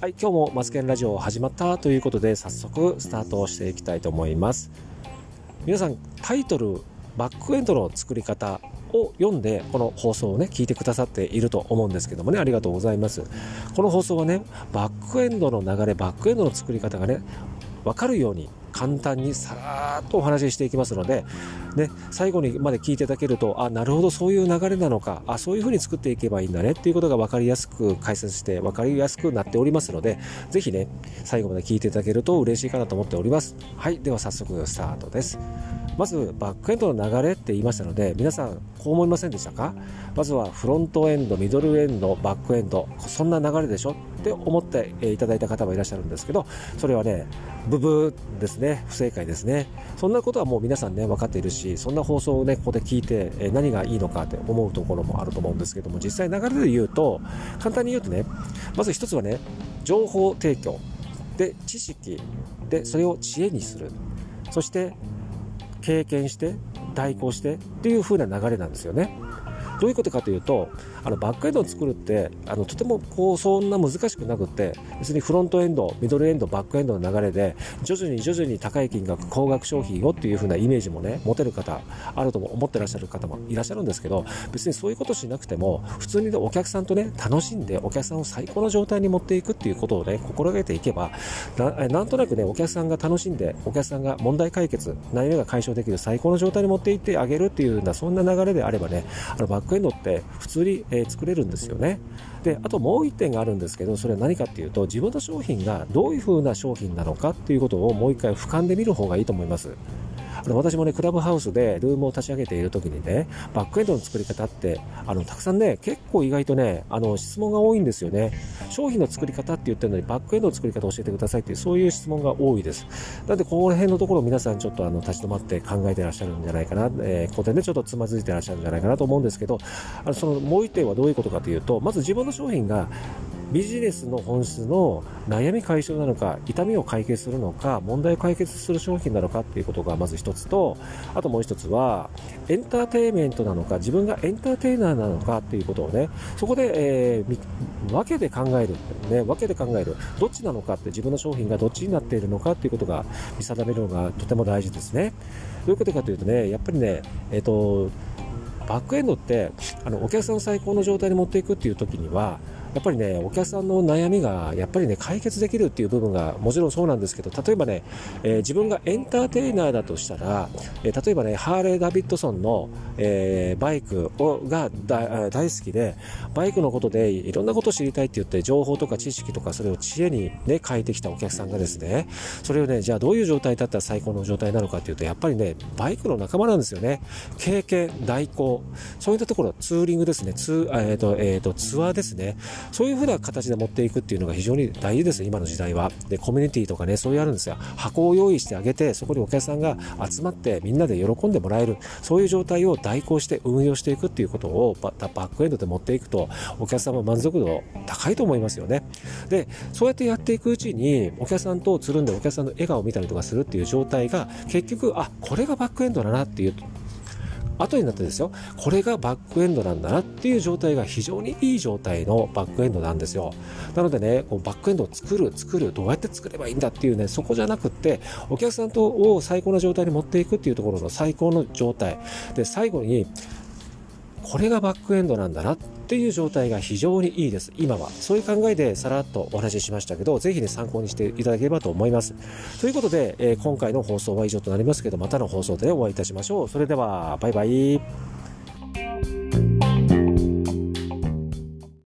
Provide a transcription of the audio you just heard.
はい今日もマツケンラジオ始まったということで早速スタートしていきたいと思います。皆さんタイトルバックエンドの作り方を読んでこの放送をね聞いてくださっていると思うんですけどもねありがとうございます。この放送はねバックエンドの流れバックエンドの作り方がね分かるように簡単にさらっとお話ししていきますので、ね、最後にまで聞いていただけると、あ、なるほど、そういう流れなのか、あ、そういうふうに作っていけばいいんだねっていうことが分かりやすく解説して分かりやすくなっておりますので、ぜひね、最後まで聞いていただけると嬉しいかなと思っております。はい、では早速スタートです。まずバックエンドの流れって言いましたので皆さんこう思いませんでしたか？まずはフロントエンドミドルエンドバックエンドそんな流れでしょ？って思っていただいた方もいらっしゃるんですけどそれはねブブーですね。不正解ですね。そんなことはもう皆さんね分かっているしそんな放送をねここで聞いて何がいいのかって思うところもあると思うんですけども実際流れで言うと簡単に言うとねまず一つはね情報提供で知識でそれを知恵にする。そして経験して代行してっていう風な流れなんですよね。どういうことかというとあのバックエンドを作るってあのとてもこうそんな難しくなくて別にフロントエンドミドルエンドバックエンドの流れで徐々に徐々に高い金額高額商品をっていう風なイメージもね持てる方あると思ってらっしゃる方もいらっしゃるんですけど別にそういうことしなくても普通に、お客さんとね楽しんでお客さんを最高の状態に持っていくっていうことをね心がけていけばななんとなくねお客さんが楽しんでお客さんが問題解決悩みが解消できる最高の状態に持っていってあげるっていうようなそんな流れであればねあのバックういうのって普通に、え、作れるんですよね。であともう1点があるんですけどそれは何かっていうと自分の商品がどういう風な商品なのかっていうことをもう一回俯瞰で見る方がいいと思います。あの私もね、クラブハウスでルームを立ち上げている時にね、バックエンドの作り方って、あの、たくさんね、結構意外とね、あの、質問が多いんですよね。商品の作り方って言ってるのに、バックエンドの作り方を教えてくださいっていう、そういう質問が多いです。なんで、ここら辺のところ皆さんちょっとあの、立ち止まって考えてらっしゃるんじゃないかな、えー、ここで、ちょっとつまずいてらっしゃるんじゃないかなと思うんですけど、あの、その、もう一点はどういうことかというと、まず自分の商品が、ビジネスの本質の悩み解消なのか痛みを解決するのか問題を解決する商品なのかっていうことがまず一つとあともう一つはエンターテインメントなのか自分がエンターテイナーなのかっていうことをねそこで、えー、分けて考える、ね、分けて考える。どっちなのかって自分の商品がどっちになっているのかっていうことが見定めるのがとても大事ですね。どういうことかというとねやっぱりねえっ、ー、とバックエンドってあのお客さんを最高の状態に持っていくっていう時にはやっぱりね、お客さんの悩みがやっぱりね、解決できるっていう部分がもちろんそうなんですけど、例えばね、えー、自分がエンターテイナーだとしたら、えー、例えばね、ハーレー・ダビッドソンの、えー、バイクをが大好きで、バイクのことでいろんなことを知りたいって言って、情報とか知識とかそれを知恵にね、変えてきたお客さんがですね、それをね、じゃあどういう状態だったら最高の状態なのかっていうと、やっぱりね、バイクの仲間なんですよね。経験、代行、そういったところ、ツーリングですね、ツー、えっ、と、えっ、と、ツアーですね。そういうふうな形で持っていくっていうのが非常に大事です、今の時代は。で、コミュニティとかね、そういうあるんですよ。箱を用意してあげて、そこにお客さんが集まってみんなで喜んでもらえる、そういう状態を代行して運用していくっていうことをバックエンドで持っていくと、お客さんも満足度高いと思いますよね。で、そうやってやっていくうちに、お客さんとつるんでお客さんの笑顔を見たりとかするっていう状態が、結局、あ、これがバックエンドだなっていう後になってですよ、これがバックエンドなんだなっていう状態が非常にいい状態のバックエンドなんですよ。なのでね、こうバックエンドを作る、作る、どうやって作ればいいんだっていうね、そこじゃなくって、お客さんとを最高な状態に持っていくっていうところの最高の状態。で、最後に、これがバックエンドなんだなっていう状態が非常にいいです。今は。そういう考えでさらっとお話ししましたけど、ぜひね、参考にしていただければと思います。ということで、えー、今回の放送は以上となりますけど、またの放送でお会いいたしましょう。それでは、バイバイ。